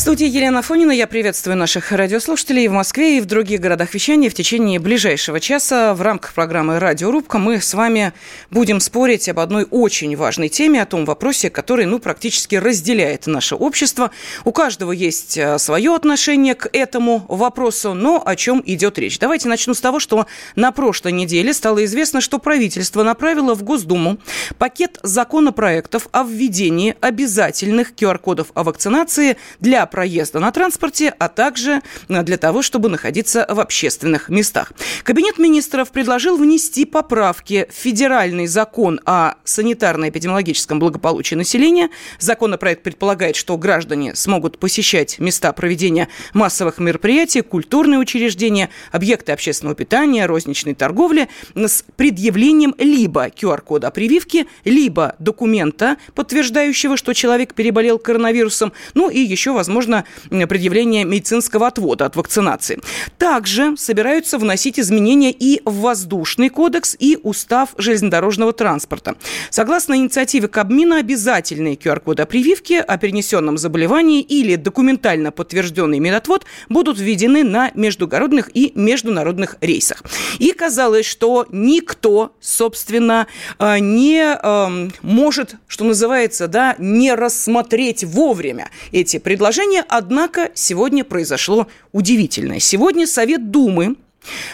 студии Елена Фонина. Я приветствую наших радиослушателей в Москве и в других городах вещания. В течение ближайшего часа в рамках программы «Радиорубка» мы с вами будем спорить об одной очень важной теме, о том вопросе, который ну, практически разделяет наше общество. У каждого есть э, свое отношение к этому вопросу, но о чем идет речь. Давайте начну с того, что на прошлой неделе стало известно, что правительство направило в Госдуму пакет законопроектов о введении обязательных QR-кодов о вакцинации для проезда на транспорте, а также э, для того, чтобы находиться в общественных местах. Кабинет министров предложил внести поправки в федеральный закон о санитарно-эпидемиологическом благополучии населения. Законопроект предполагает, что граждане смогут посещать места проведения массовых мероприятий, культурные учреждения, объекты общественного питания, розничной торговли с предъявлением либо QR-кода прививки, либо документа, подтверждающего, что человек переболел коронавирусом, ну и еще, возможно, возможно предъявление медицинского отвода от вакцинации. Также собираются вносить изменения и в воздушный кодекс, и устав железнодорожного транспорта. Согласно инициативе Кабмина, обязательные QR-коды о прививке, о перенесенном заболевании или документально подтвержденный медотвод будут введены на междугородных и международных рейсах. И казалось, что никто, собственно, э, не эм, может, что называется, да, не рассмотреть вовремя эти предложения, решение, однако, сегодня произошло удивительное. Сегодня Совет Думы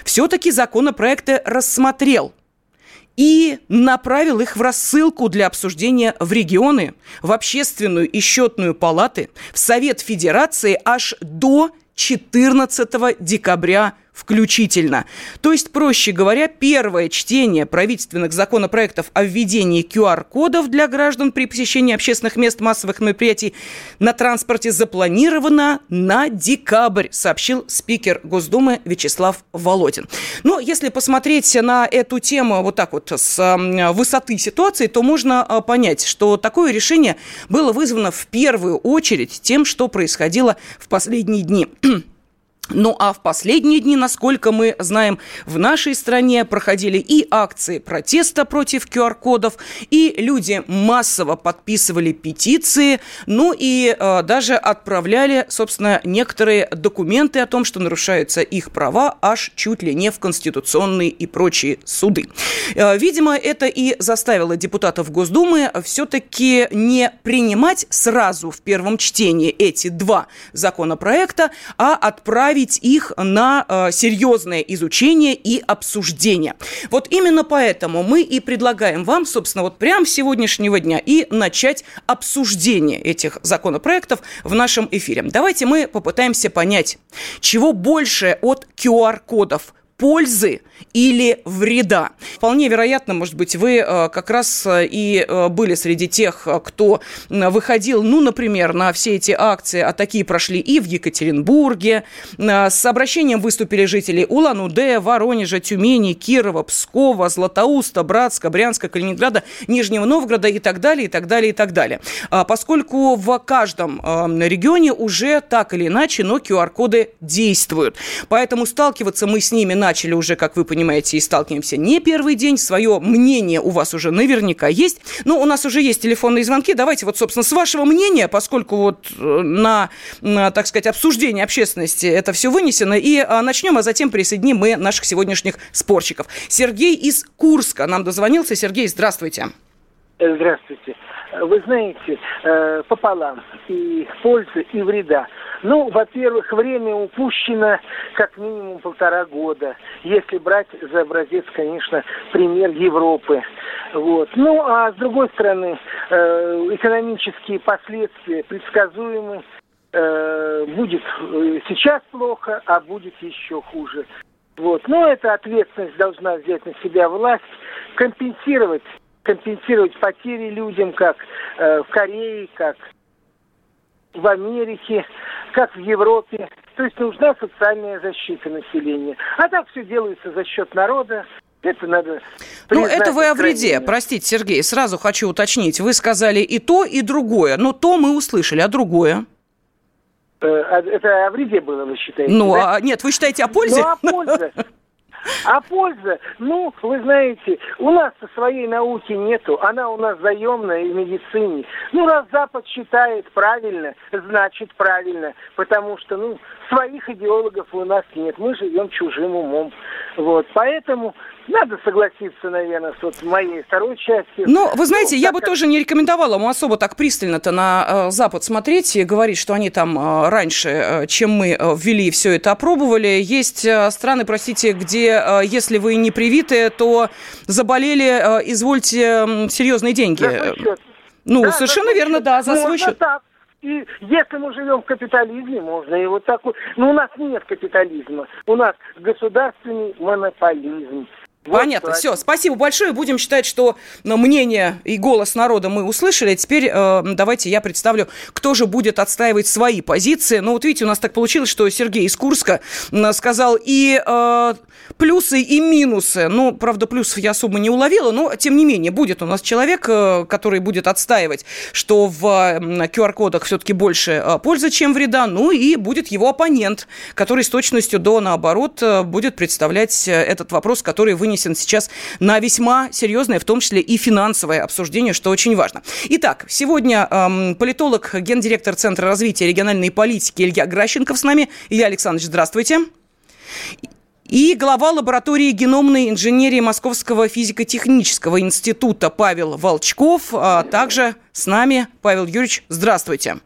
все-таки законопроекты рассмотрел и направил их в рассылку для обсуждения в регионы, в общественную и счетную палаты, в Совет Федерации аж до 14 декабря включительно. То есть, проще говоря, первое чтение правительственных законопроектов о введении QR-кодов для граждан при посещении общественных мест массовых мероприятий на транспорте запланировано на декабрь, сообщил спикер Госдумы Вячеслав Володин. Но если посмотреть на эту тему вот так вот с высоты ситуации, то можно а, понять, что такое решение было вызвано в первую очередь тем, что происходило в последние дни. Ну а в последние дни, насколько мы знаем, в нашей стране проходили и акции протеста против QR-кодов, и люди массово подписывали петиции, ну и э, даже отправляли, собственно, некоторые документы о том, что нарушаются их права аж чуть ли не в конституционные и прочие суды. Э, видимо, это и заставило депутатов Госдумы все-таки не принимать сразу в первом чтении эти два законопроекта, а отправить направить их на э, серьезное изучение и обсуждение. Вот именно поэтому мы и предлагаем вам, собственно, вот прямо с сегодняшнего дня и начать обсуждение этих законопроектов в нашем эфире. Давайте мы попытаемся понять, чего больше от QR-кодов пользы или вреда. Вполне вероятно, может быть, вы э, как раз э, и э, были среди тех, кто выходил, ну, например, на все эти акции, а такие прошли и в Екатеринбурге. С обращением выступили жители Улан-Удэ, Воронежа, Тюмени, Кирова, Пскова, Златоуста, Братска, Брянска, Калининграда, Нижнего Новгорода и так далее, и так далее, и так далее. А поскольку в каждом регионе уже так или иначе, но QR-коды действуют. Поэтому сталкиваться мы с ними начали уже, как вы понимаете, и сталкиваемся не первый день. Свое мнение у вас уже наверняка есть. Но у нас уже есть телефонные звонки. Давайте вот, собственно, с вашего мнения, поскольку вот э, на, на так сказать, обсуждение общественности это все вынесено, и а, начнем, а затем присоединим мы наших сегодняшних спорщиков. Сергей из Курска нам дозвонился. Сергей, здравствуйте. Здравствуйте. Вы знаете, э, пополам и пользы, и вреда. Ну, во-первых, время упущено как минимум полтора года, если брать за образец, конечно, пример Европы. Вот. Ну, а с другой стороны, э, экономические последствия предсказуемы. Э, будет э, сейчас плохо, а будет еще хуже. Вот. Но эта ответственность должна взять на себя власть, компенсировать, компенсировать потери людям, как э, в Корее, как в Америке, как в Европе. То есть нужна социальная защита населения. А так все делается за счет народа, Это надо Ну, это вы о вреде. Простите, Сергей, сразу хочу уточнить. Вы сказали и то, и другое. Но то мы услышали, а другое? Э, а это о вреде было, вы считаете? Ну, да? а, нет, вы считаете о пользе? Ну, о пользе. А польза, ну, вы знаете, у нас своей науки нету, она у нас заемная в медицине. Ну, раз Запад считает правильно, значит правильно, потому что, ну, своих идеологов у нас нет, мы живем чужим умом. Вот, поэтому надо согласиться, наверное, с вот моей второй частью. Ну, вы знаете, ну, я бы как... тоже не рекомендовала ему особо так пристально-то на э, Запад смотреть и говорить, что они там э, раньше, э, чем мы э, ввели все это, опробовали. Есть э, страны, простите, где, э, если вы не привиты, то заболели, э, извольте, э, серьезные деньги. За. Ну, да, совершенно верно, счет. да, за свой счет. Так. И если мы живем в капитализме, можно и вот так вот. Но у нас нет капитализма. У нас государственный монополизм. Вот Понятно, так. все. Спасибо большое. Будем считать, что ну, мнение и голос народа мы услышали. Теперь э, давайте я представлю, кто же будет отстаивать свои позиции. Ну, вот видите, у нас так получилось, что Сергей из Курска сказал и э, плюсы, и минусы. Ну, правда, плюсов я особо не уловила, но, тем не менее, будет у нас человек, э, который будет отстаивать, что в QR-кодах все-таки больше э, пользы, чем вреда. Ну, и будет его оппонент, который с точностью до наоборот э, будет представлять этот вопрос, который вы вынесен сейчас на весьма серьезное, в том числе и финансовое обсуждение, что очень важно. Итак, сегодня эм, политолог, гендиректор Центра развития региональной политики Илья Гращенков с нами. Илья Александрович, здравствуйте. И глава лаборатории геномной инженерии Московского физико-технического института Павел Волчков. А также с нами Павел Юрьевич, здравствуйте.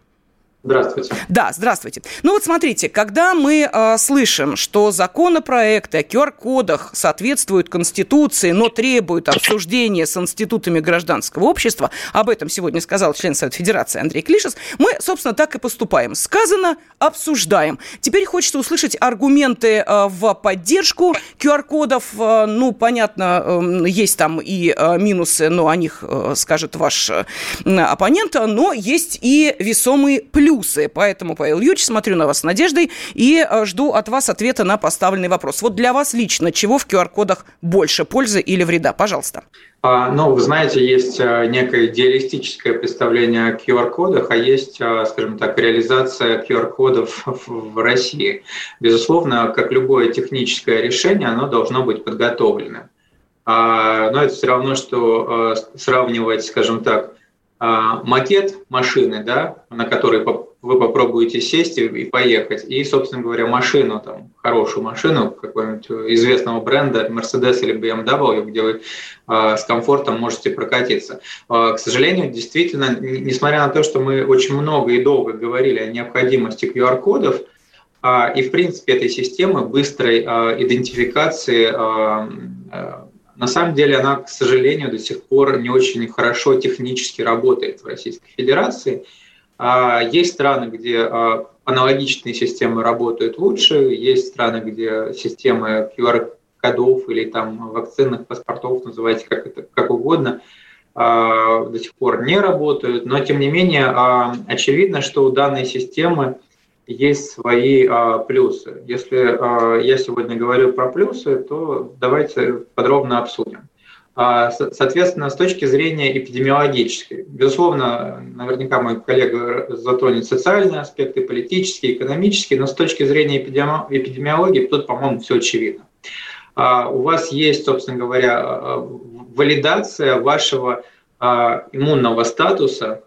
Здравствуйте. Да, здравствуйте. Ну вот смотрите, когда мы э, слышим, что законопроекты о QR-кодах соответствуют Конституции, но требуют обсуждения с институтами гражданского общества, об этом сегодня сказал член Совета Федерации Андрей Клишес, мы, собственно, так и поступаем. Сказано, обсуждаем. Теперь хочется услышать аргументы э, в поддержку QR-кодов. Э, ну, понятно, э, есть там и э, минусы, но о них э, скажет ваш э, оппонент, но есть и весомые плюсы плюсы. Поэтому, Павел Юрьевич, смотрю на вас с надеждой и э, жду от вас ответа на поставленный вопрос. Вот для вас лично, чего в QR-кодах больше, пользы или вреда? Пожалуйста. А, ну, вы знаете, есть э, некое идеалистическое представление о QR-кодах, а есть, э, скажем так, реализация QR-кодов в России. Безусловно, как любое техническое решение, оно должно быть подготовлено. А, но это все равно, что сравнивать, скажем так, макет машины, да, на которой вы попробуете сесть и поехать, и, собственно говоря, машину, там, хорошую машину какого-нибудь известного бренда, Mercedes или BMW, где вы э, с комфортом можете прокатиться. Э, к сожалению, действительно, несмотря на то, что мы очень много и долго говорили о необходимости QR-кодов, э, и, в принципе, этой системы быстрой э, идентификации э, на самом деле она, к сожалению, до сих пор не очень хорошо технически работает в Российской Федерации. А, есть страны, где а, аналогичные системы работают лучше, есть страны, где системы QR-кодов или там вакцинных паспортов, называйте как, это, как угодно, а, до сих пор не работают. Но, тем не менее, очевидно, что у данной системы есть свои плюсы. Если я сегодня говорю про плюсы, то давайте подробно обсудим. А, соответственно, с точки зрения эпидемиологической, безусловно, наверняка мой коллега затронет социальные аспекты, политические, экономические, но с точки зрения эпидемиологии тут, по-моему, все очевидно. У вас есть, собственно говоря, валидация вашего иммунного статуса,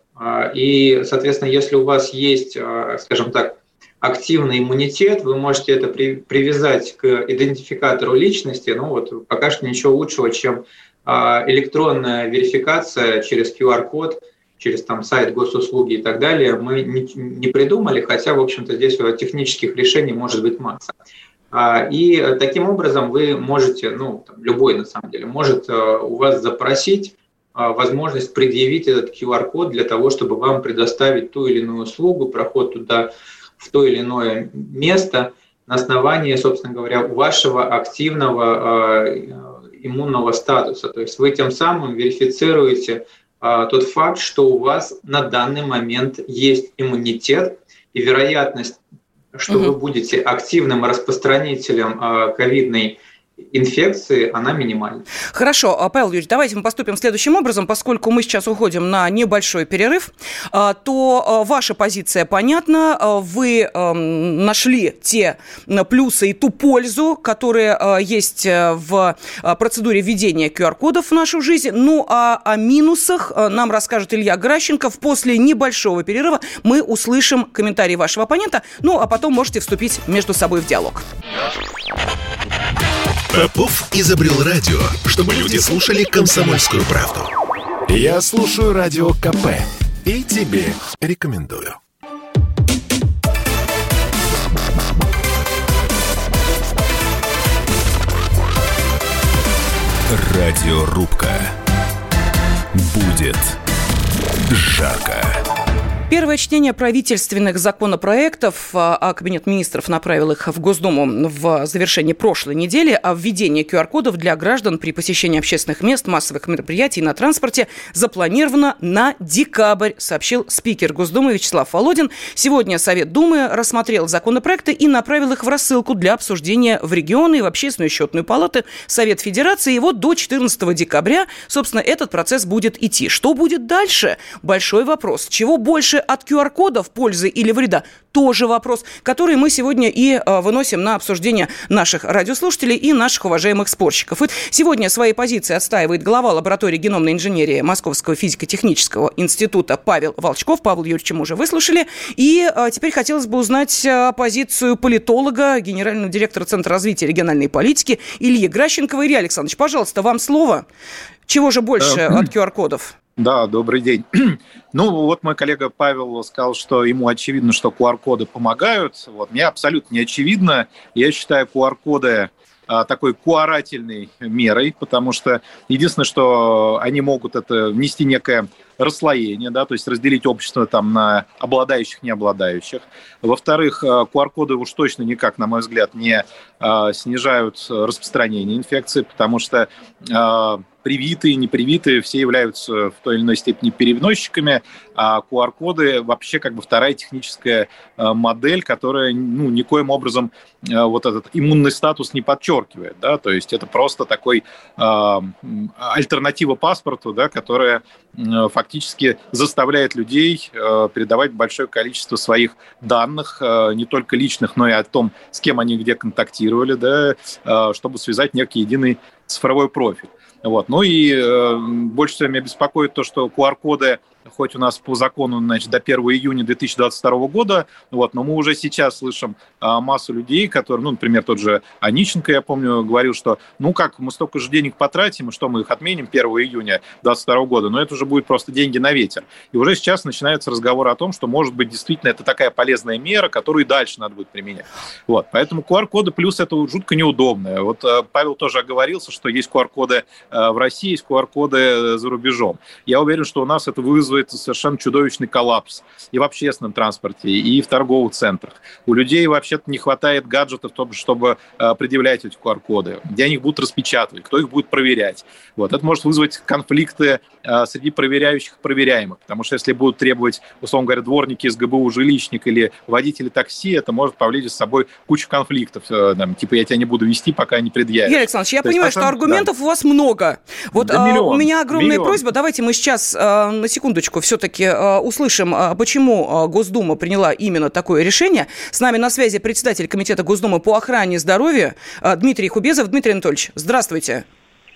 и, соответственно, если у вас есть, скажем так, активный иммунитет, вы можете это при, привязать к идентификатору личности. Ну вот пока что ничего лучшего, чем а, электронная верификация через QR-код, через там сайт госуслуги и так далее, мы не, придумали, хотя, в общем-то, здесь технических решений может быть масса. А, и таким образом вы можете, ну, там, любой на самом деле, может а, у вас запросить возможность предъявить этот QR-код для того, чтобы вам предоставить ту или иную услугу, проход туда в то или иное место на основании, собственно говоря, вашего активного э, иммунного статуса. То есть вы тем самым верифицируете э, тот факт, что у вас на данный момент есть иммунитет, и вероятность, что угу. вы будете активным распространителем э, ковидной инфекции, она минимальна. Хорошо, а, Павел Юрьевич, давайте мы поступим следующим образом, поскольку мы сейчас уходим на небольшой перерыв, а, то а, ваша позиция понятна, вы нашли те плюсы и ту пользу, которые есть э, в процедуре введения QR-кодов в нашу жизнь, ну а о минусах нам расскажет Илья Гращенков. После небольшого перерыва мы услышим комментарии вашего оппонента, ну а потом можете вступить между собой в диалог. Попов изобрел радио, чтобы люди слушали комсомольскую правду. Я слушаю радио КП и тебе рекомендую. Радиорубка. Будет жарко. Первое чтение правительственных законопроектов, а, а Кабинет министров направил их в Госдуму в завершении прошлой недели, о введении QR-кодов для граждан при посещении общественных мест, массовых мероприятий на транспорте запланировано на декабрь, сообщил спикер Госдумы Вячеслав Володин. Сегодня Совет Думы рассмотрел законопроекты и направил их в рассылку для обсуждения в регионы и в Общественную счетную палату Совет Федерации. И вот до 14 декабря, собственно, этот процесс будет идти. Что будет дальше? Большой вопрос. Чего больше от QR-кодов пользы или вреда, тоже вопрос, который мы сегодня и э, выносим на обсуждение наших радиослушателей и наших уважаемых спорщиков. И сегодня свои позиции отстаивает глава лаборатории геномной инженерии Московского физико-технического института Павел Волчков. Павел Юрьевич мы уже выслушали. И э, теперь хотелось бы узнать э, позицию политолога, генерального директора Центра развития региональной политики Ильи Гращенкова. Илья Александрович, пожалуйста, вам слово. Чего же больше от QR-кодов? Да, добрый день. Ну, вот мой коллега Павел сказал, что ему очевидно, что QR-коды помогают. Вот, мне абсолютно не очевидно. Я считаю QR-коды а, такой куарательной мерой, потому что единственное, что они могут это внести некое расслоение, да, то есть разделить общество там на обладающих, не обладающих. Во-вторых, QR-коды уж точно никак, на мой взгляд, не а, снижают распространение инфекции, потому что а, привитые, непривитые, все являются в той или иной степени переносчиками, а QR-коды вообще как бы вторая техническая э, модель, которая ну, никоим образом э, вот этот иммунный статус не подчеркивает, да, то есть это просто такой э, альтернатива паспорту, да, которая э, фактически заставляет людей э, передавать большое количество своих данных, э, не только личных, но и о том, с кем они где контактировали, да, э, чтобы связать некий единый цифровой профиль. Вот. Ну и э, больше всего меня беспокоит то, что QR-коды хоть у нас по закону значит, до 1 июня 2022 года, вот, но мы уже сейчас слышим а, массу людей, которые, ну, например, тот же Аниченко, я помню, говорил, что ну как, мы столько же денег потратим, что мы их отменим 1 июня 2022 года, но это уже будет просто деньги на ветер. И уже сейчас начинается разговор о том, что, может быть, действительно это такая полезная мера, которую и дальше надо будет применять. Вот, поэтому QR-коды плюс это жутко неудобно. Вот э, Павел тоже оговорился, что есть QR-коды э, в России, есть QR-коды э, за рубежом. Я уверен, что у нас это вызовет совершенно чудовищный коллапс и в общественном транспорте, и в торговых центрах. У людей вообще-то не хватает гаджетов, чтобы э, предъявлять эти QR-коды. Где они их будут распечатывать, кто их будет проверять. Вот. Это может вызвать конфликты среди проверяющих проверяемых, потому что если будут требовать, условно говоря, дворники из ГБУ, жилищник или водители такси, это может повлечь с собой кучу конфликтов. Э, там, типа, я тебя не буду вести, пока не предъявишь. Юрий Александрович, я То понимаю, есть, что аргументов да. у вас много. Вот да, миллион, у меня огромная миллион. просьба. Давайте мы сейчас на секундочку все-таки э, услышим, э, почему э, Госдума приняла именно такое решение. С нами на связи председатель Комитета Госдумы по охране здоровья Дмитрий Хубезов. Дмитрий Анатольевич, здравствуйте.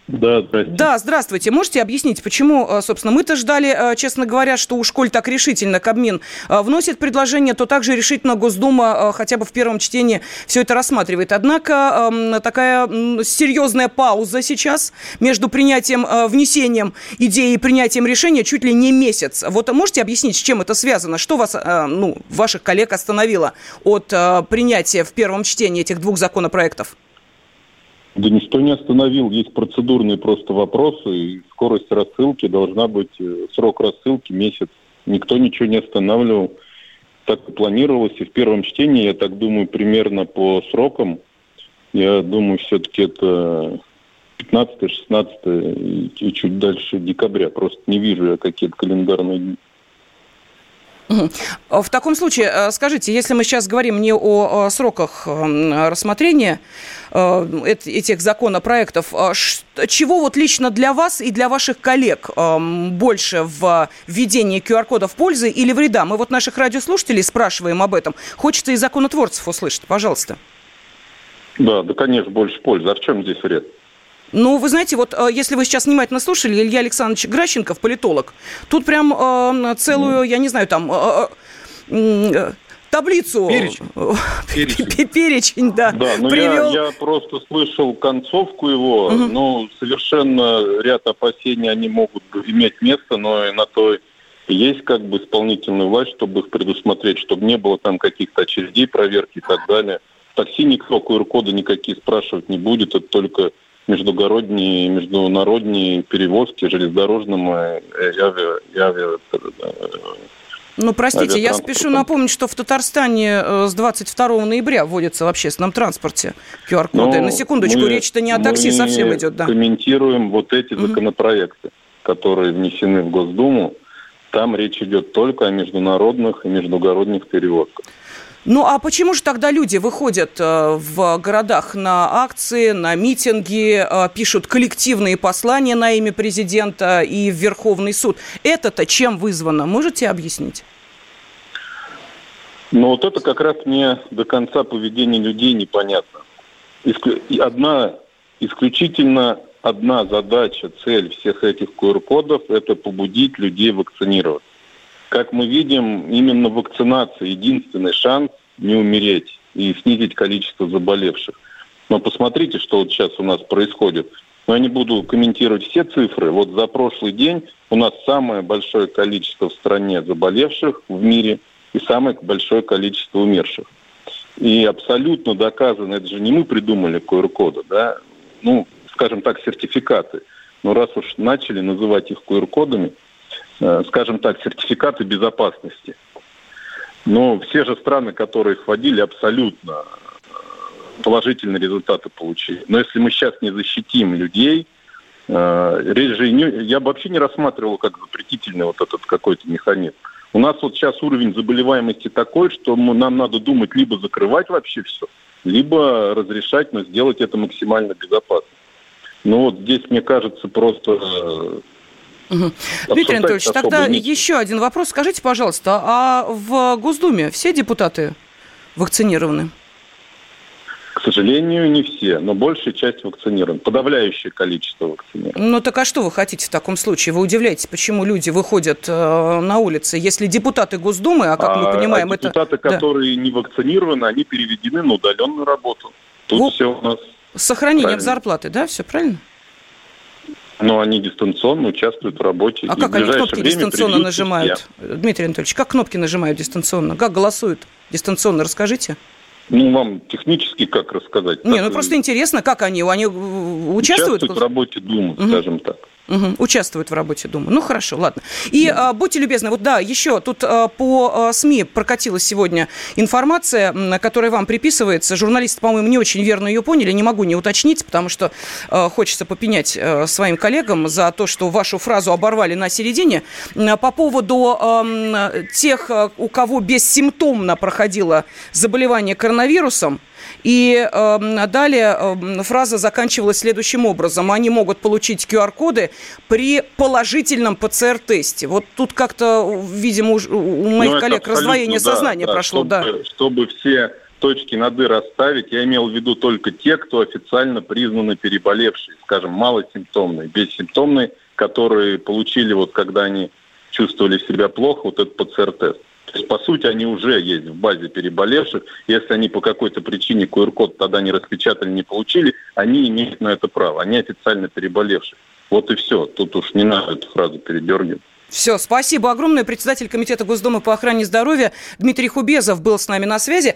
Да, здравствуйте. Да, здравствуйте. Можете объяснить, почему, э, собственно, мы-то ждали, э, честно говоря, что уж коль так решительно Кабмин э, вносит предложение, то также решительно Госдума хотя бы в первом чтении все это рассматривает. Однако эм, такая серьезная пауза сейчас между принятием, внесением идеи и принятием решения чуть ли не месяц. Вот можете объяснить, с чем это связано? Что вас, ну, ваших коллег остановило от принятия в первом чтении этих двух законопроектов? Да никто не остановил. Есть процедурные просто вопросы, и скорость рассылки должна быть, э, срок рассылки месяц. Никто ничего не останавливал. Так и планировалось. И в первом чтении, я так думаю, примерно по срокам, я думаю, все-таки это 15 16 и чуть дальше декабря. Просто не вижу я какие-то календарные дни. В таком случае, э, скажите, если мы сейчас говорим не о сроках эм, рассмотрения э, этих законопроектов, э, чего вот лично для вас и для ваших коллег больше в введении QR-кодов пользы или вреда? Мы вот наших радиослушателей спрашиваем об этом. Хочется и законотворцев услышать. Пожалуйста. Да, да, конечно, больше пользы. А в чем здесь вред? Ну, вы знаете, вот э, если вы сейчас внимательно слушали, Илья Александрович Гращенков, политолог, тут прям э, целую, ну. я не знаю, там... Э, э, таблицу. Перечень. Перечень, Перечень да. Да, ну привел. я, я просто слышал концовку его. Угу. Ну, совершенно ряд опасений они могут иметь место, но и на то есть как бы исполнительная власть, чтобы их предусмотреть, чтобы не было там каких-то очередей, проверки и так далее. В такси никто QR-коды никакие спрашивать не будет, это только междугородние, международные перевозки железнодорожным и авиа, и авиа ну, простите, я спешу напомнить, что в Татарстане э, с 22 ноября вводится в общественном транспорте QR-коды. Ну, На секундочку, речь-то не о такси совсем идет, да. комментируем вот эти угу. законопроекты, которые внесены в Госдуму. Там речь идет только о международных и междугородних перевозках. Ну а почему же тогда люди выходят э, в городах на акции, на митинги, э, пишут коллективные послания на имя президента и в Верховный суд? Это-то чем вызвано? Можете объяснить? Ну вот это как раз мне до конца поведение людей непонятно. Одна, исключительно одна задача, цель всех этих QR-кодов – это побудить людей вакцинироваться. Как мы видим, именно вакцинация единственный шанс не умереть и снизить количество заболевших. Но посмотрите, что вот сейчас у нас происходит. Но я не буду комментировать все цифры. Вот за прошлый день у нас самое большое количество в стране заболевших в мире и самое большое количество умерших. И абсолютно доказано, это же не мы придумали QR-коды, да, ну, скажем так, сертификаты. Но раз уж начали называть их QR-кодами, скажем так, сертификаты безопасности. Но все же страны, которые их вводили, абсолютно э, положительные результаты получили. Но если мы сейчас не защитим людей, э, речь же не, я бы вообще не рассматривал как запретительный вот этот какой-то механизм. У нас вот сейчас уровень заболеваемости такой, что мы, нам надо думать либо закрывать вообще все, либо разрешать, но сделать это максимально безопасно. Ну вот здесь, мне кажется, просто Угу. Дмитрий Анатольевич, тогда нет. еще один вопрос. Скажите, пожалуйста, а в Госдуме все депутаты вакцинированы? К сожалению, не все, но большая часть вакцинированы. Подавляющее количество вакцинированы. Ну так а что вы хотите в таком случае? Вы удивляетесь, почему люди выходят э, на улицы, если депутаты Госдумы, а как а, мы понимаем, а депутаты, это... которые да. не вакцинированы, они переведены на удаленную работу. Тут вот. все у нас... С сохранением правильно. зарплаты, да, все правильно? Но они дистанционно участвуют в работе. А как они кнопки дистанционно нажимают? Все. Дмитрий Анатольевич, как кнопки нажимают дистанционно? Как голосуют дистанционно? Расскажите. Ну, вам технически как рассказать? Не, ну просто интересно, как они, они участвуют? Участвуют в работе Думы, угу. скажем так. Угу, участвуют в работе Думы. Ну, хорошо, ладно. И да. а, будьте любезны, вот да, еще тут а, по а, СМИ прокатилась сегодня информация, которая вам приписывается. Журналисты, по-моему, не очень верно ее поняли, не могу не уточнить, потому что а, хочется попенять а, своим коллегам за то, что вашу фразу оборвали на середине. А, по поводу а, тех, у кого бессимптомно проходило заболевание коронавирусом, и э, далее э, фраза заканчивалась следующим образом. Они могут получить QR-коды при положительном ПЦР-тесте. Вот тут как-то, видимо, у, у моих ну, коллег раздвоение да, сознания да, прошло. Чтобы, да. чтобы все точки над «и» расставить, я имел в виду только те, кто официально признаны переболевшие, скажем, малосимптомные, бессимптомные, которые получили, вот когда они чувствовали себя плохо, вот этот ПЦР-тест. То есть, по сути, они уже есть в базе переболевших. Если они по какой-то причине QR-код тогда не распечатали, не получили, они имеют на это право. Они официально переболевшие. Вот и все. Тут уж не надо эту фразу передергивать. Все, спасибо огромное. Председатель Комитета Госдумы по охране здоровья Дмитрий Хубезов был с нами на связи.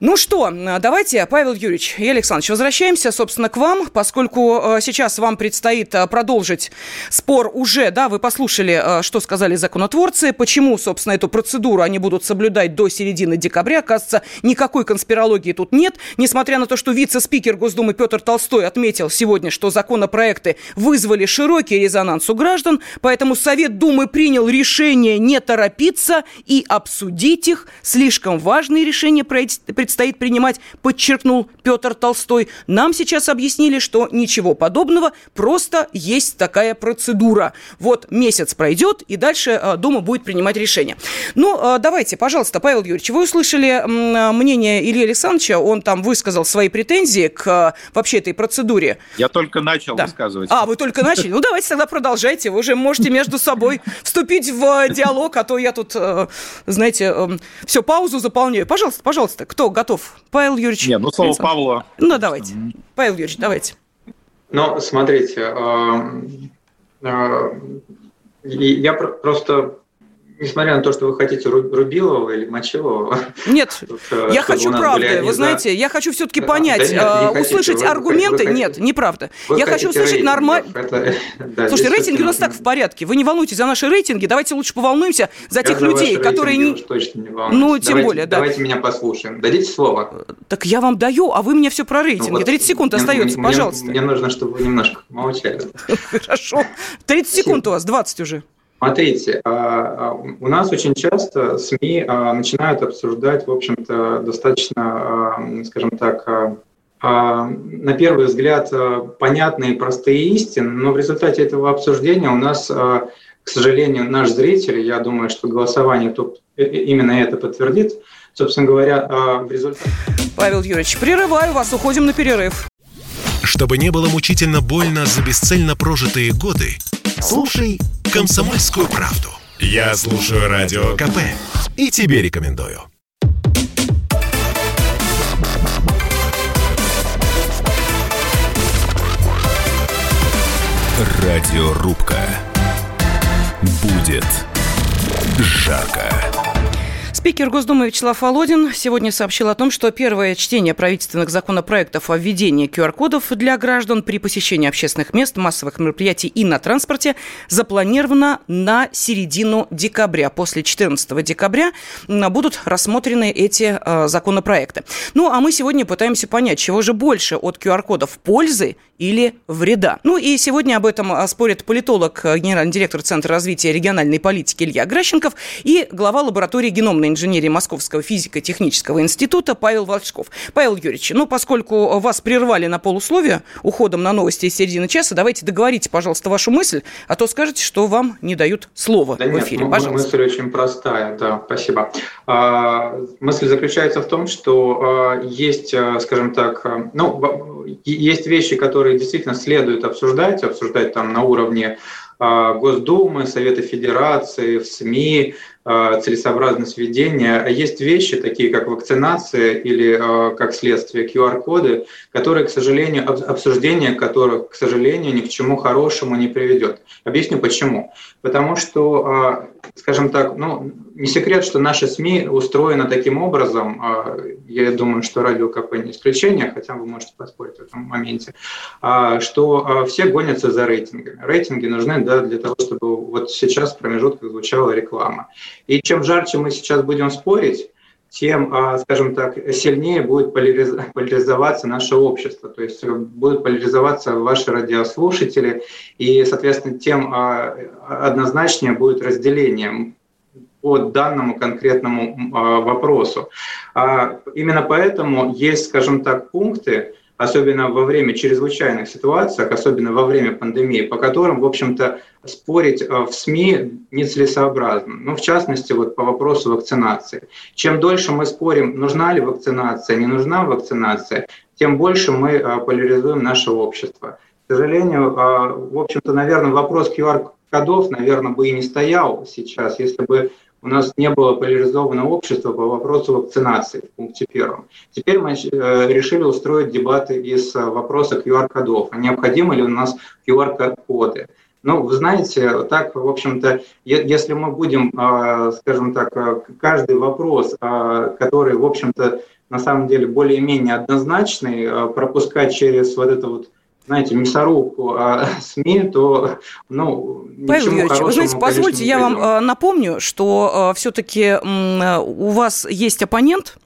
Ну что, давайте, Павел Юрьевич и Александрович, возвращаемся, собственно, к вам, поскольку э, сейчас вам предстоит э, продолжить спор уже, да, вы послушали, э, что сказали законотворцы, почему, собственно, эту процедуру они будут соблюдать до середины декабря. Кажется, никакой конспирологии тут нет, несмотря на то, что вице-спикер Госдумы Петр Толстой отметил сегодня, что законопроекты вызвали широкий резонанс у граждан, поэтому Совет Думы принял решение не торопиться и обсудить их. Слишком важные решения предстоит принимать, подчеркнул Петр Толстой. Нам сейчас объяснили, что ничего подобного, просто есть такая процедура. Вот месяц пройдет, и дальше э, Дума будет принимать решение. Ну, э, давайте, пожалуйста, Павел Юрьевич, вы услышали мнение Ильи Александровича, он там высказал свои претензии к э, вообще этой процедуре. Я только начал да. высказывать. А, вы только начали? Ну, давайте тогда продолжайте, вы уже можете между собой вступить в диалог, а то я тут, знаете, все, паузу заполняю. Пожалуйста, пожалуйста, кто готов? Павел Юрьевич. Нет, ну, слово Павла. Ну, давайте. Павел Юрьевич, давайте. Ну, смотрите, я просто несмотря на то, что вы хотите Рубилова или Мочилова... Нет, э, я хочу правды. Вы знаете, я хочу все-таки понять, да нет, услышать вы, аргументы. Вы, вы нет, неправда. Вы я хочу услышать нормально... Да, Слушайте, рейтинги у нас так в порядке. Вы не волнуйтесь за наши рейтинги. Давайте лучше поволнуемся за я тех за людей, которые... Не... Точно не ну, тем давайте, более, да. Давайте меня послушаем. Дадите слово. Так я вам даю, а вы мне все про рейтинги. Ну, вот 30 секунд мне, остается, мне, пожалуйста. Мне нужно, чтобы вы немножко молчали. Хорошо. 30 секунд у вас, 20 уже. Смотрите, а, а, у нас очень часто СМИ а, начинают обсуждать, в общем-то, достаточно, скажем так, на первый взгляд понятные и простые истины, но в результате этого обсуждения у нас, к сожалению, наш зритель, я думаю, что голосование тут именно это подтвердит, собственно говоря, в результате... Павел Юрьевич, прерываю вас, уходим на перерыв. Чтобы не было мучительно больно за бесцельно прожитые годы, слушай «Комсомольскую правду». Я слушаю Радио КП и тебе рекомендую. Радиорубка. Будет жарко. Спикер Госдумы Вячеслав Володин сегодня сообщил о том, что первое чтение правительственных законопроектов о введении QR-кодов для граждан при посещении общественных мест, массовых мероприятий и на транспорте запланировано на середину декабря. После 14 декабря будут рассмотрены эти э, законопроекты. Ну, а мы сегодня пытаемся понять, чего же больше от QR-кодов пользы или вреда. Ну и сегодня об этом э, спорит политолог, э, генеральный директор Центра развития региональной политики Илья Гращенков и глава лаборатории геномной инженерии Московского физико-технического института Павел Волчков. Павел Юрьевич, ну, поскольку вас прервали на полусловие уходом на новости из середины часа, давайте договорите, пожалуйста, вашу мысль, а то скажете, что вам не дают слова да в эфире. Нет, пожалуйста. Мысль очень простая, да, спасибо. А, мысль заключается в том, что а, есть, а, скажем так, ну, есть вещи, которые действительно следует обсуждать, обсуждать там на уровне Госдумы, Совета Федерации, в СМИ, целесообразность введения. А есть вещи, такие как вакцинация или, как следствие, QR-коды, которые, к сожалению, обсуждение которых, к сожалению, ни к чему хорошему не приведет. Объясню почему. Потому что, скажем так, ну, не секрет, что наши СМИ устроены таким образом, я думаю, что радио КП не исключение, хотя вы можете поспорить в этом моменте, что все гонятся за рейтингами. Рейтинги нужны да, для того, чтобы вот сейчас в промежутках звучала реклама. И чем жарче мы сейчас будем спорить, тем, а, скажем так, сильнее будет поляризоваться наше общество, то есть будут поляризоваться ваши радиослушатели, и, соответственно, тем а, однозначнее будет разделение по данному конкретному а, вопросу. Именно поэтому есть, скажем так, пункты, особенно во время чрезвычайных ситуаций, особенно во время пандемии, по которым, в общем-то, спорить э, в СМИ нецелесообразно. Ну, в частности, вот по вопросу вакцинации. Чем дольше мы спорим, нужна ли вакцинация, не нужна вакцинация, тем больше мы э, поляризуем наше общество. К сожалению, э, в общем-то, наверное, вопрос QR-кодов, наверное, бы и не стоял сейчас, если бы у нас не было поляризованного общества по вопросу вакцинации в пункте первом. Теперь мы э, решили устроить дебаты из э, вопроса QR-кодов. А необходимы ли у нас QR-коды? Ну, вы знаете, так, в общем-то, если мы будем, э, скажем так, каждый вопрос, который, в общем-то, на самом деле более-менее однозначный, пропускать через вот это вот знаете, мясорубку а СМИ, то, ну, Павел Юрьевич, вы знаете, позвольте, я вам напомню, что все-таки у вас есть оппонент,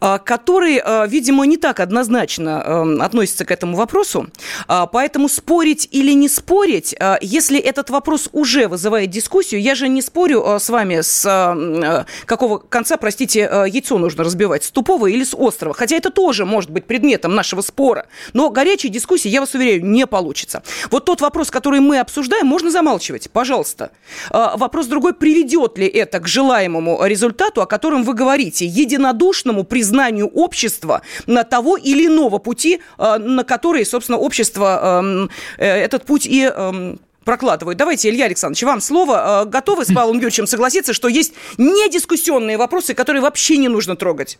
который, а, видимо, не так однозначно эм, относится к этому вопросу. А, поэтому спорить или не спорить, если этот вопрос уже вызывает дискуссию, я же не спорю с вами с какого конца, простите, яйцо нужно разбивать, с тупого или с острого. Хотя это тоже может быть предметом нашего спора. Но горячей дискуссии, я вас уверяю, не получится. Вот тот вопрос, который мы обсуждаем, можно замалчивать, пожалуйста. Вопрос другой, приведет ли это к желаемому результату, о котором вы говорите, единодушному признанию общества на того или иного пути, э, на который, собственно, общество эм, э, этот путь и эм, прокладывают. Давайте, Илья Александрович, вам слово. Э, готовы с Павлом Юрьевичем согласиться, что есть недискуссионные вопросы, которые вообще не нужно трогать?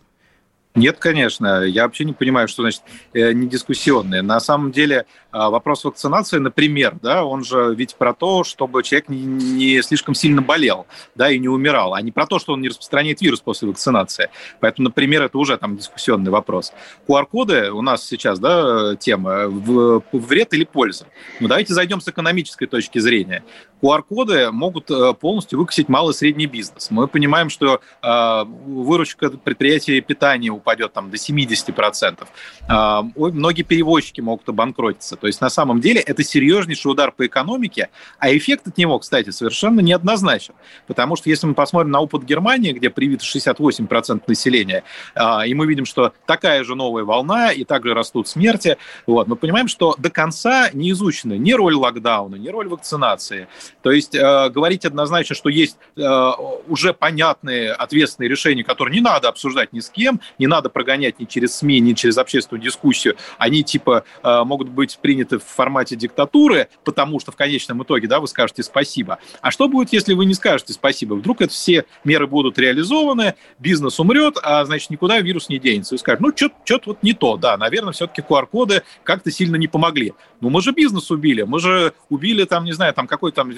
Нет, конечно. Я вообще не понимаю, что значит э, недискуссионные. На самом деле вопрос вакцинации, например, да, он же ведь про то, чтобы человек не, не слишком сильно болел, да, и не умирал, а не про то, что он не распространяет вирус после вакцинации. Поэтому, например, это уже там дискуссионный вопрос. QR-коды у нас сейчас, да, тема в, вред или польза. Ну, давайте зайдем с экономической точки зрения. QR-коды могут э, полностью выкосить малый и средний бизнес. Мы понимаем, что э, выручка предприятия питания упадет там до 70%. Э, многие перевозчики могут обанкротиться. То есть на самом деле это серьезнейший удар по экономике, а эффект от него, кстати, совершенно неоднозначен. Потому что если мы посмотрим на опыт Германии, где привито 68% населения, э, и мы видим, что такая же новая волна, и также растут смерти, вот, мы понимаем, что до конца не изучена ни роль локдауна, ни роль вакцинации, то есть э, говорить однозначно, что есть э, уже понятные ответственные решения, которые не надо обсуждать ни с кем, не надо прогонять ни через СМИ, ни через общественную дискуссию, они типа э, могут быть приняты в формате диктатуры, потому что в конечном итоге, да, вы скажете спасибо. А что будет, если вы не скажете спасибо? Вдруг это все меры будут реализованы, бизнес умрет, а значит никуда вирус не денется. И скажут, ну что-то вот не то, да, наверное, все-таки QR-коды как-то сильно не помогли. Ну мы же бизнес убили, мы же убили там, не знаю, там какой там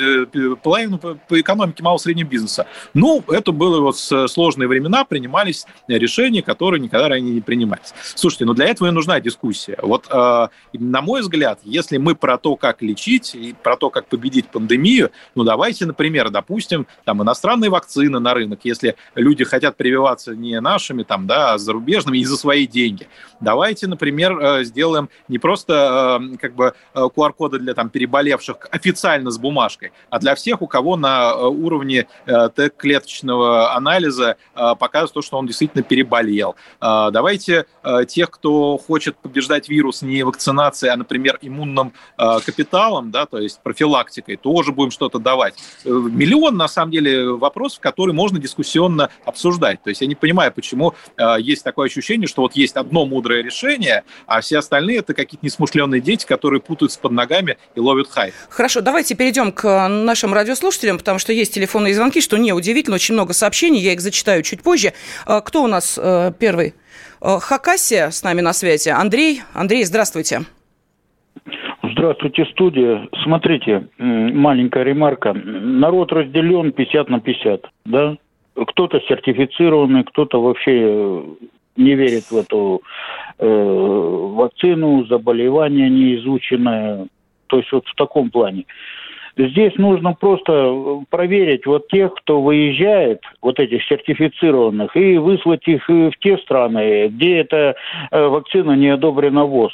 половину по экономике малого среднего бизнеса. Ну, это было вот сложные времена, принимались решения, которые никогда ранее не принимались. Слушайте, ну для этого и нужна дискуссия. Вот, э, на мой взгляд, если мы про то, как лечить и про то, как победить пандемию, ну давайте, например, допустим, там иностранные вакцины на рынок, если люди хотят прививаться не нашими, там, да, а зарубежными и за свои деньги. Давайте, например, э, сделаем не просто э, как бы QR-коды для там переболевших официально с бумажкой, а для всех, у кого на э, уровне э, Т-клеточного анализа э, показывает то, что он действительно переболел. Давайте тех, кто хочет побеждать вирус не вакцинацией, а, например, иммунным капиталом, да, то есть профилактикой, тоже будем что-то давать. Миллион, на самом деле, вопросов, которые можно дискуссионно обсуждать. То есть я не понимаю, почему есть такое ощущение, что вот есть одно мудрое решение, а все остальные это какие-то несмышленные дети, которые путаются под ногами и ловят хайп. Хорошо, давайте перейдем к нашим радиослушателям, потому что есть телефонные звонки, что неудивительно, очень много сообщений, я их зачитаю чуть позже. А, кто у нас э, первый? Э, Хакасия с нами на связи. Андрей. Андрей, здравствуйте. Здравствуйте, студия. Смотрите, маленькая ремарка. Народ разделен 50 на 50, да? Кто-то сертифицированный, кто-то вообще э, не верит в эту э, вакцину, заболевание неизученное. То есть вот в таком плане. Здесь нужно просто э, проверить вот тех, кто выезжает, вот этих сертифицированных, и выслать их в те страны, где эта э, вакцина не одобрена ВОЗ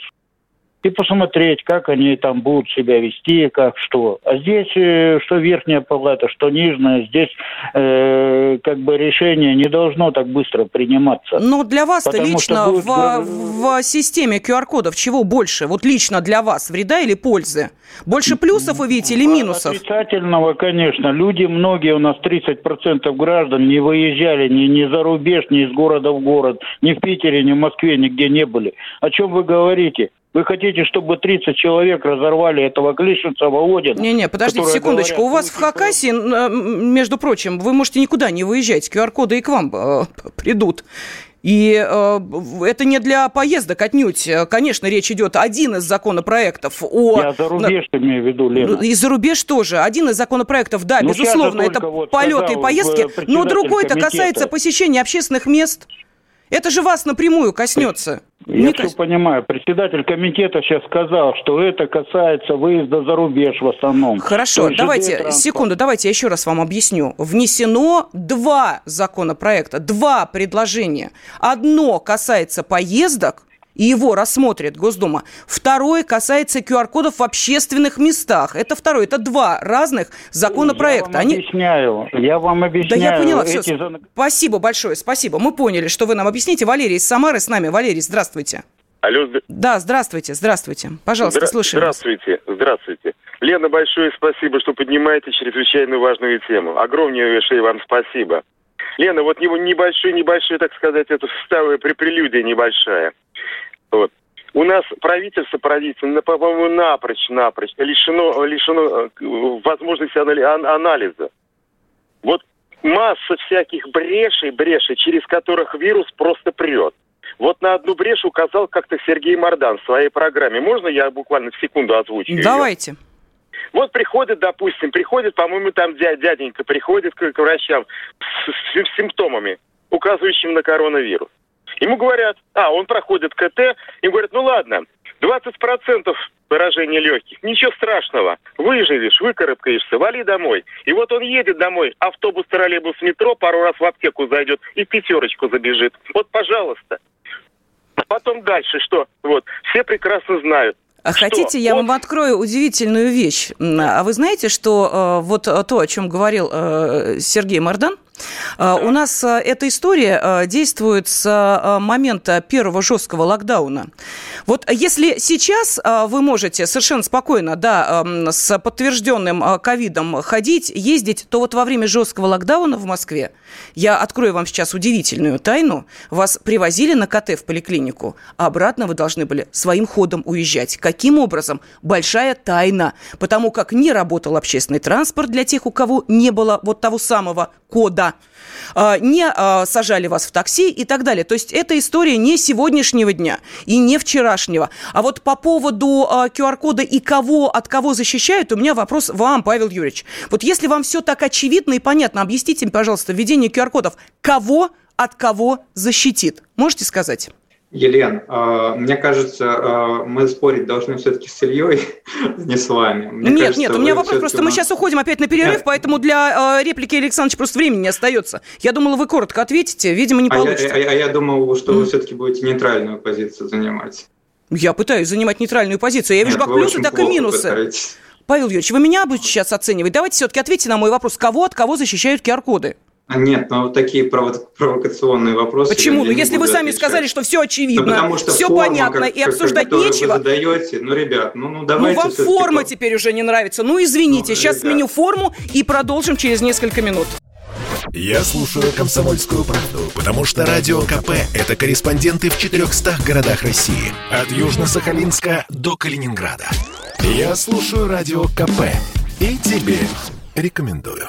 и посмотреть, как они там будут себя вести, как что. А здесь э, что верхняя палата, что нижняя, здесь э, как бы решение не должно так быстро приниматься. Но для вас-то лично будет... в, в системе QR-кодов чего больше? Вот лично для вас вреда или пользы? Больше плюсов вы видите или минусов? Отрицательного, конечно. Люди, многие у нас 30% граждан не выезжали ни, ни за рубеж, ни из города в город, ни в Питере, ни в Москве, нигде не были. О чем вы говорите? Вы хотите, чтобы 30 человек разорвали этого Клишица, Володина? Не-не, подождите секундочку. Говорят, У вас в Хакасии, э, между прочим, вы можете никуда не выезжать. QR-коды и к вам э, придут. И э, это не для поездок отнюдь. Конечно, речь идет один из законопроектов о... Я за рубеж имею в виду, Лена. И за рубеж тоже. Один из законопроектов, да, ну, безусловно, это вот полеты и поездки. Но другой-то касается посещения общественных мест. Это же вас напрямую коснется. Я Не все кос... понимаю. Председатель комитета сейчас сказал, что это касается выезда за рубеж в основном. Хорошо, давайте, секунду, давайте я еще раз вам объясню. Внесено два законопроекта, два предложения. Одно касается поездок, и его рассмотрит Госдума. Второй касается QR-кодов в общественных местах. Это второй, это два разных законопроекта. Я вам Они... объясняю, я вам объясняю. Да я поняла, все. Эти... Спасибо большое, спасибо. Мы поняли, что вы нам объясните. Валерий из Самары с нами. Валерий, здравствуйте. Алло. Да, здравствуйте, здравствуйте. Пожалуйста, Здра- слушаем. Здравствуйте, здравствуйте. Лена, большое спасибо, что поднимаете чрезвычайно важную тему. Огромнейшее вам спасибо. Лена, вот небольшой, так сказать, это вставая прелюдия небольшая. Вот. У нас правительство, правительство, по-моему, напрочь, напрочь лишено, лишено э, возможности анализа. Вот масса всяких брешей, брешей, через которых вирус просто прет. Вот на одну брешь указал как-то Сергей Мордан в своей программе. Можно я буквально в секунду озвучу? Давайте. Ее? Вот приходит, допустим, приходит, по-моему, там дяденька приходит к, к врачам с, с симптомами, указывающими на коронавирус. Ему говорят, а, он проходит КТ, и говорят, ну ладно, 20% поражения легких, ничего страшного, выживешь, выкарабкаешься, вали домой. И вот он едет домой, автобус, троллейбус, метро, пару раз в аптеку зайдет и пятерочку забежит. Вот, пожалуйста. Потом дальше что? Вот, все прекрасно знают. А хотите, я вам открою удивительную вещь. А вы знаете, что э, вот то, о чем говорил э, Сергей Мордан, а, у нас а, эта история а, действует с момента первого жесткого локдауна. Вот если сейчас вы можете совершенно спокойно, да, с подтвержденным ковидом ходить, ездить, то вот во время жесткого локдауна в Москве, я открою вам сейчас удивительную тайну, вас привозили на КТ в поликлинику, а обратно вы должны были своим ходом уезжать. Каким образом? Большая тайна, потому как не работал общественный транспорт для тех, у кого не было вот того самого кода, а, не а, сажали вас в такси и так далее. То есть это история не сегодняшнего дня и не вчерашнего. А вот по поводу QR-кода а, и кого от кого защищают, у меня вопрос вам, Павел Юрьевич. Вот если вам все так очевидно и понятно, объясните мне, пожалуйста, введение QR-кодов, кого от кого защитит? Можете сказать? Елен, а, мне кажется, а, мы спорить должны все-таки с Ильей, не с вами. Мне нет, кажется, нет, у меня вопрос, просто мы сейчас уходим опять на перерыв, нет. поэтому для а, реплики Александровича просто времени не остается. Я думала, вы коротко ответите, видимо, не получится. А я, а, а я думал, что вы все-таки будете нейтральную позицию занимать. Я пытаюсь занимать нейтральную позицию. Я вижу нет, как плюсы, так и минусы. Пытаетесь. Павел Юрьевич, вы меня будете сейчас оценивать? Давайте все-таки ответьте на мой вопрос. Кого от кого защищают QR-коды? А нет, но вот такие провокационные вопросы. Почему? Ну, если вы сами отвечать. сказали, что все очевидно, ну, потому что все форма, понятно как, и обсуждать как, нечего. Вы задаете, ну, ребят, ну, ну давайте. Ну, вам форма теперь уже не нравится. Ну, извините, ну, сейчас ребят. сменю форму и продолжим через несколько минут. Я слушаю «Комсомольскую правду», потому что «Радио КП» — это корреспонденты в 400 городах России. От Южно-Сахалинска до Калининграда. Я слушаю «Радио КП» и тебе рекомендую.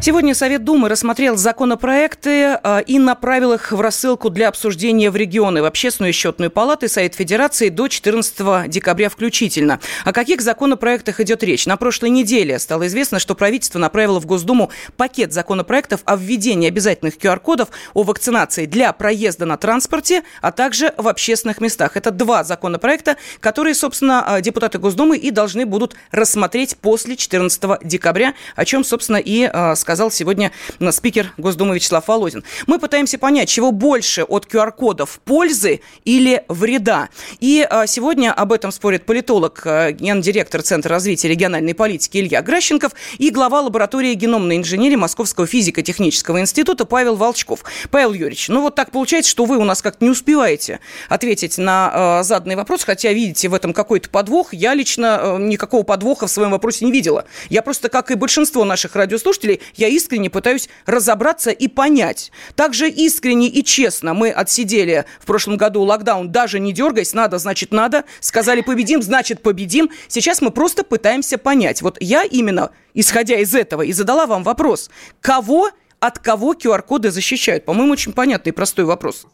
Сегодня Совет Думы рассмотрел законопроекты э, и направил их в рассылку для обсуждения в регионы, в Общественную счетную палату Совет Федерации до 14 декабря включительно. О каких законопроектах идет речь? На прошлой неделе стало известно, что правительство направило в Госдуму пакет законопроектов о введении обязательных QR-кодов о вакцинации для проезда на транспорте, а также в общественных местах. Это два законопроекта, которые, собственно, э, депутаты Госдумы и должны будут рассмотреть после 14 декабря, о чем, собственно, и сказали э, сказал сегодня спикер Госдумы Вячеслав Володин. Мы пытаемся понять, чего больше от QR-кодов – пользы или вреда. И а, сегодня об этом спорит политолог, а, гендиректор Центра развития региональной политики Илья Гращенков и глава лаборатории геномной инженерии Московского физико-технического института Павел Волчков. Павел Юрьевич, ну вот так получается, что вы у нас как-то не успеваете ответить на э, заданный вопрос, хотя видите в этом какой-то подвох. Я лично э, никакого подвоха в своем вопросе не видела. Я просто, как и большинство наших радиослушателей, я искренне пытаюсь разобраться и понять. Также искренне и честно мы отсидели в прошлом году локдаун, даже не дергаясь, надо, значит надо, сказали победим, значит победим. Сейчас мы просто пытаемся понять. Вот я именно, исходя из этого, и задала вам вопрос, кого от кого QR-коды защищают? По-моему, очень понятный и простой вопрос.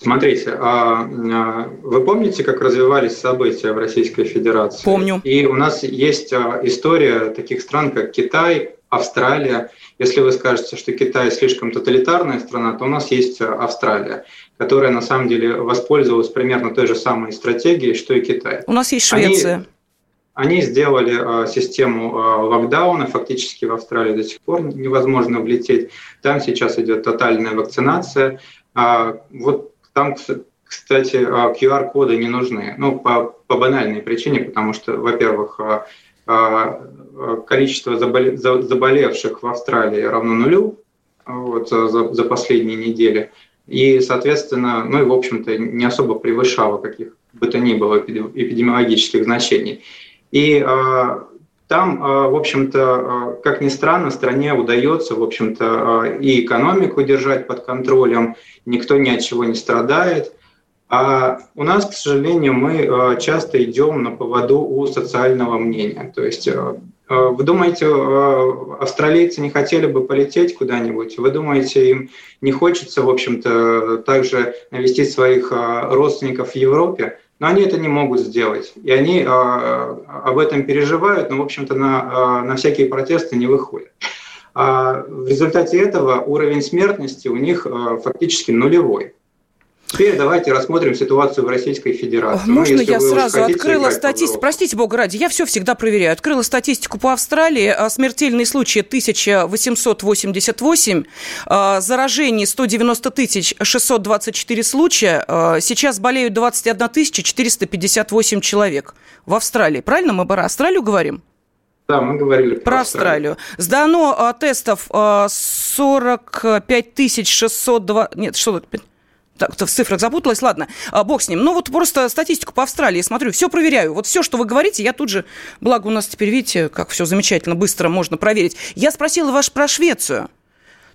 Смотрите, а, а, вы помните, как развивались события в Российской Федерации? Помню. И у нас есть а, история таких стран, как Китай, Австралия. Если вы скажете, что Китай слишком тоталитарная страна, то у нас есть Австралия, которая на самом деле воспользовалась примерно той же самой стратегией, что и Китай. У нас есть Швеция. Они они сделали э, систему э, локдауна, фактически в Австралии до сих пор невозможно влететь. Там сейчас идет тотальная вакцинация. А, вот там, кстати, QR-коды не нужны. Ну, по, по банальной причине, потому что, во-первых, количество заболевших в Австралии равно нулю вот, за, за последние недели. И, соответственно, ну и, в общем-то, не особо превышало каких бы то ни было эпидемиологических значений. И э, там, э, в общем-то, э, как ни странно, стране удается, в общем-то, и экономику держать под контролем, никто ни от чего не страдает. А у нас, к сожалению, мы часто идем на поводу у социального мнения. То есть вы думаете, австралийцы не хотели бы полететь куда-нибудь? Вы думаете, им не хочется, в общем-то, также навестить своих родственников в Европе? но они это не могут сделать. И они э, об этом переживают, но, в общем-то, на, э, на всякие протесты не выходят. А в результате этого уровень смертности у них э, фактически нулевой. Теперь давайте рассмотрим ситуацию в Российской Федерации. Можно ну, я сразу открыла статистику? Простите, бога ради, я все всегда проверяю. Открыла статистику по Австралии. А, смертельные случаи 1888, а, заражений 190 624 случая. А, сейчас болеют 21 458 человек в Австралии. Правильно мы про Австралию говорим? Да, мы говорили про, про Австралию. Австралию. Сдано а, тестов а, 45 602... Нет, что тут? Так, в цифрах запуталась, ладно, а, бог с ним. Ну вот просто статистику по Австралии смотрю, все проверяю. Вот все, что вы говорите, я тут же, благо у нас теперь, видите, как все замечательно, быстро можно проверить. Я спросила ваш про Швецию.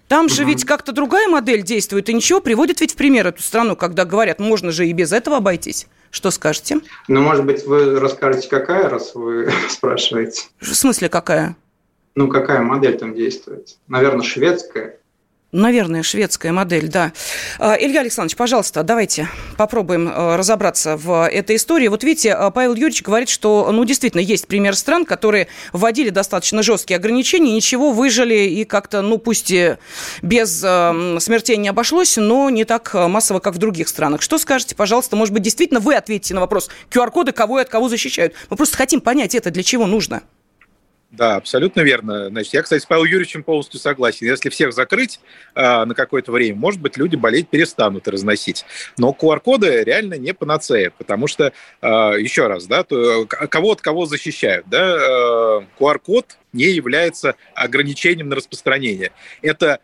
Там же ведь как-то другая модель действует, и ничего, приводит ведь в пример эту страну, когда говорят, можно же и без этого обойтись. Что скажете? Ну, может быть, вы расскажете, какая, раз вы спрашиваете. В смысле, какая? Ну, какая модель там действует? Наверное, шведская. Наверное, шведская модель, да. А, Илья Александрович, пожалуйста, давайте попробуем э, разобраться в этой истории. Вот видите, э, Павел Юрьевич говорит, что, ну, действительно, есть пример стран, которые вводили достаточно жесткие ограничения, ничего, выжили и как-то, ну, пусть и без смертей не обошлось, но не так массово, как в других странах. Что скажете, пожалуйста, может быть, действительно вы ответите на вопрос, QR-коды кого и от кого защищают? Мы просто хотим понять, это для чего нужно. Да, абсолютно верно. Значит, я, кстати, с Павлом Юрьевичем полностью согласен. Если всех закрыть э, на какое-то время, может быть, люди болеть перестанут и разносить. Но QR-коды реально не панацея, потому что, э, еще раз, да, то, кого от кого защищают, да, э, QR-код не является ограничением на распространение. Это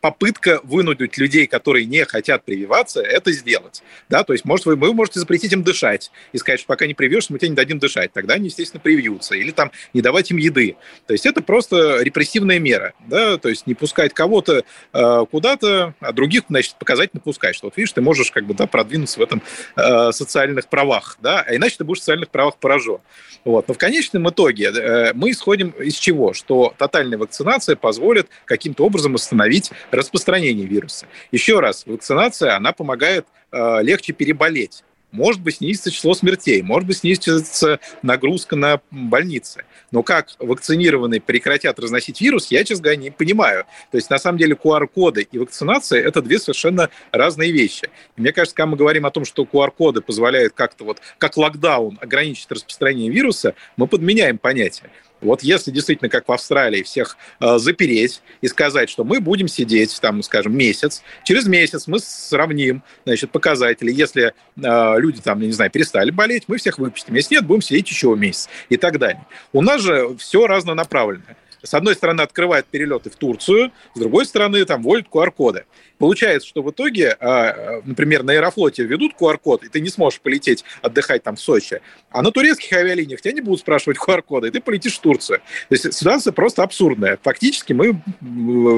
попытка вынудить людей, которые не хотят прививаться, это сделать. Да? То есть, может, вы, вы можете запретить им дышать и сказать, что пока не привьешься, мы тебе не дадим дышать. Тогда они, естественно, привьются. Или там не давать им еды. То есть, это просто репрессивная мера. Да? То есть, не пускать кого-то э, куда-то, а других, значит, показательно пускать. Что вот видишь, ты можешь как бы да, продвинуться в этом э, социальных правах. Да? А иначе ты будешь в социальных правах поражен. Вот. Но в конечном итоге э, мы исходим из чего? Что тотальная вакцинация позволит каким-то образом остановить распространение вируса. Еще раз, вакцинация, она помогает э, легче переболеть. Может быть, снизится число смертей, может быть, снизится нагрузка на больницы. Но как вакцинированные прекратят разносить вирус, я, честно говоря, не понимаю. То есть, на самом деле, QR-коды и вакцинация – это две совершенно разные вещи. И мне кажется, когда мы говорим о том, что QR-коды позволяют как-то вот, как локдаун, ограничить распространение вируса, мы подменяем понятие. Вот если действительно, как в Австралии, всех э, запереть и сказать, что мы будем сидеть, там, скажем, месяц, через месяц мы сравним, значит, показатели. Если э, люди, там, не знаю, перестали болеть, мы всех выпустим. Если нет, будем сидеть еще месяц и так далее. У нас же все разнонаправленное. С одной стороны, открывает перелеты в Турцию, с другой стороны, там, вводят QR-коды. Получается, что в итоге, а, например, на Аэрофлоте ведут QR-код, и ты не сможешь полететь отдыхать там в Сочи, а на турецких авиалиниях тебя не будут спрашивать QR-коды, и ты полетишь в Турцию. То есть ситуация просто абсурдная. Фактически мы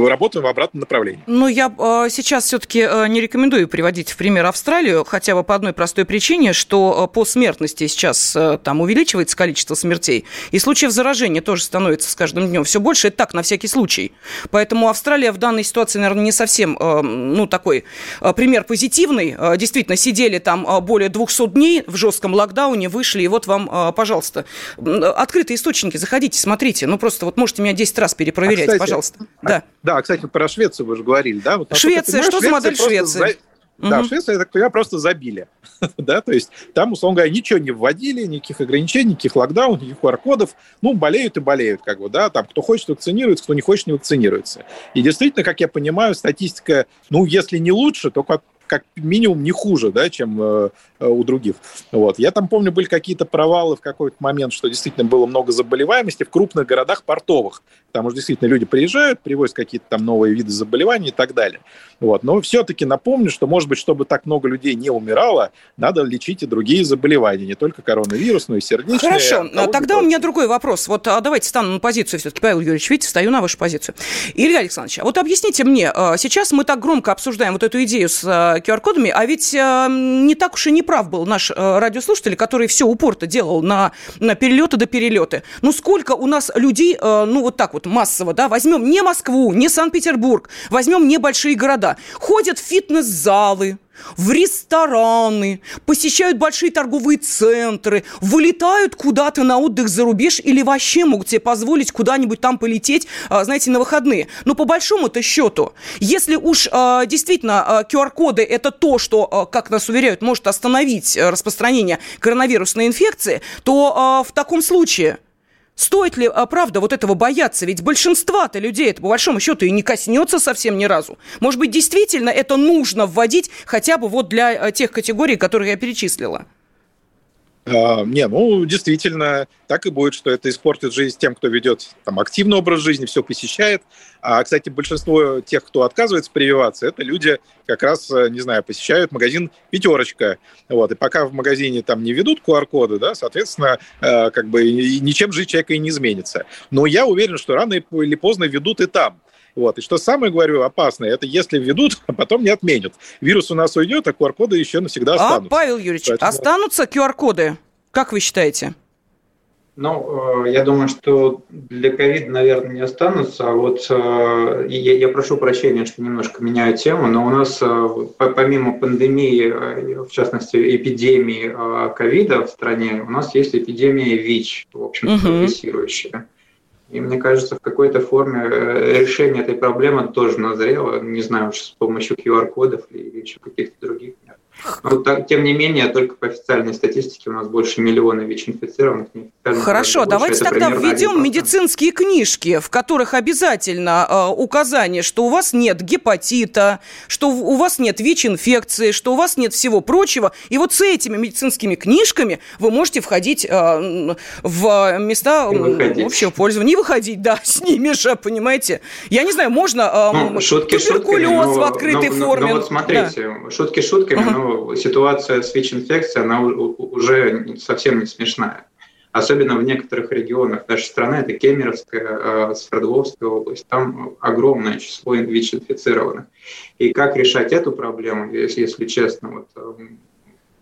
работаем в обратном направлении. Ну, я э, сейчас все-таки не рекомендую приводить в пример Австралию, хотя бы по одной простой причине, что по смертности сейчас там увеличивается количество смертей, и случаев заражения тоже становится с каждым днем все больше. Это так, на всякий случай. Поэтому Австралия в данной ситуации, наверное, не совсем, э, ну, такой э, пример позитивный. Э, действительно, сидели там более 200 дней в жестком локдауне, вышли, и вот вам, пожалуйста, открытые источники, заходите, смотрите. Ну, просто вот можете меня 10 раз перепроверять, а, кстати, пожалуйста. Да. да, кстати, про Швецию вы же говорили, да? Вот, Швеция, что за модель Швеции? За да, в Швеции, я так понимаю, просто забили. да, то есть там, условно говоря, ничего не вводили, никаких ограничений, никаких локдаунов, никаких QR-кодов. Ну, болеют и болеют, как бы, да, там, кто хочет вакцинируется, кто не хочет не вакцинируется. И действительно, как я понимаю, статистика, ну, если не лучше, то как как минимум не хуже, да, чем э, у других. Вот. Я там помню, были какие-то провалы в какой-то момент, что действительно было много заболеваемости в крупных городах портовых. Там уже действительно люди приезжают, привозят какие-то там новые виды заболеваний и так далее. Вот. Но все-таки напомню, что, может быть, чтобы так много людей не умирало, надо лечить и другие заболевания, не только коронавирус, но и сердечные. Хорошо, а тогда у меня другой вопрос. Вот а давайте стану на позицию все-таки, Павел Юрьевич, видите, стою на вашу позицию. Илья Александрович, а вот объясните мне, а, сейчас мы так громко обсуждаем вот эту идею с QR-кодами, а ведь э, не так уж и не прав был наш э, радиослушатель, который все упорто делал на, на перелеты до перелеты. Ну, сколько у нас людей, э, ну, вот так вот массово, да, возьмем не Москву, не Санкт-Петербург, возьмем небольшие города, ходят в фитнес-залы, в рестораны, посещают большие торговые центры, вылетают куда-то на отдых за рубеж или вообще могут себе позволить куда-нибудь там полететь, а, знаете, на выходные. Но по большому-то счету, если уж а, действительно QR-коды а, это то, что, как нас уверяют, может остановить распространение коронавирусной инфекции, то в таком случае – Стоит ли, а, правда, вот этого бояться? Ведь большинства-то людей это, по большому счету, и не коснется совсем ни разу. Может быть, действительно это нужно вводить хотя бы вот для а, тех категорий, которые я перечислила? А, не, ну, действительно, так и будет, что это испортит жизнь тем, кто ведет там, активный образ жизни, все посещает. А, кстати, большинство тех, кто отказывается прививаться, это люди как раз, э, не знаю, посещают магазин «Пятерочка». Вот, и пока в магазине там не ведут QR-коды, да, соответственно, э, как бы ничем жизнь человека и не изменится. Но я уверен, что рано или поздно ведут и там. Вот. И что самое, говорю, опасное, это если введут, а потом не отменят. Вирус у нас уйдет, а QR-коды еще навсегда а, останутся. А, Павел Юрьевич, Поэтому... останутся QR-коды? Как вы считаете? Ну, э, я думаю, что для ковида, наверное, не останутся. А вот э, я, я прошу прощения, что немножко меняю тему, но у нас э, помимо пандемии, в частности, эпидемии ковида в стране, у нас есть эпидемия ВИЧ, в общем, прогрессирующая. И мне кажется, в какой-то форме э, решение этой проблемы тоже назрело, не знаю, с помощью QR-кодов или еще каких-то других. Но, так, тем не менее, только по официальной статистике у нас больше миллиона ВИЧ-инфицированных. Хорошо, давайте тогда введем 1%. медицинские книжки, в которых обязательно э, указание, что у вас нет гепатита, что у вас нет ВИЧ-инфекции, что у вас нет всего прочего. И вот с этими медицинскими книжками вы можете входить э, в места общего пользования выходить, да, с ними же, понимаете. Я не знаю, можно э, ну, шутки туберкулез шутками, но, в открытой но, форме. Но, но вот смотрите, да. шутки шутками, uh-huh. но ситуация с ВИЧ-инфекцией, она уже совсем не смешная. Особенно в некоторых регионах нашей страны, это Кемеровская, э, Свердловская область, там огромное число ВИЧ-инфицированных. И как решать эту проблему, если, если честно, вот, э,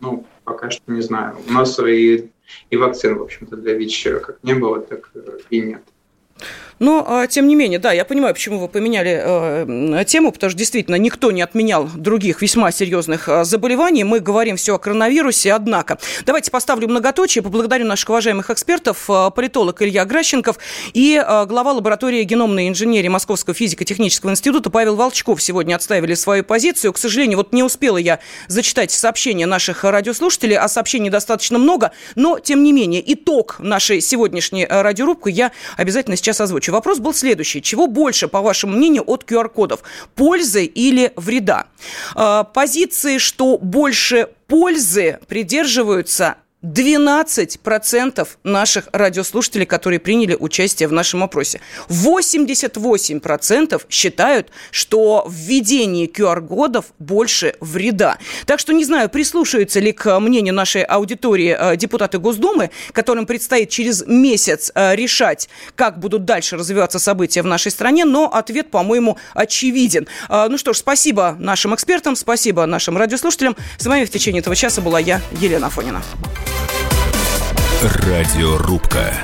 ну, пока что не знаю. У нас и, и вакцин, в общем-то, для ВИЧ как не было, так и нет. Но, а, тем не менее, да, я понимаю, почему вы поменяли э, тему, потому что действительно никто не отменял других весьма серьезных э, заболеваний. Мы говорим все о коронавирусе, однако. Давайте поставлю многоточие, поблагодарю наших уважаемых экспертов, э, политолог Илья Гращенков и э, глава лаборатории геномной инженерии Московского физико-технического института Павел Волчков сегодня отставили свою позицию. К сожалению, вот не успела я зачитать сообщения наших радиослушателей, а сообщений достаточно много, но, тем не менее, итог нашей сегодняшней радиорубки я обязательно сейчас озвучу. Следующий вопрос был следующий. Чего больше, по вашему мнению, от QR-кодов? Пользы или вреда? Э, позиции, что больше пользы придерживаются 12% наших радиослушателей, которые приняли участие в нашем опросе. 88% считают, что введение QR-кодов больше вреда. Так что не знаю, прислушаются ли к мнению нашей аудитории э, депутаты Госдумы, которым предстоит через месяц э, решать, как будут дальше развиваться события в нашей стране, но ответ, по-моему, очевиден. Э, ну что ж, спасибо нашим экспертам, спасибо нашим радиослушателям. С вами в течение этого часа была я, Елена Фонина. Радиорубка.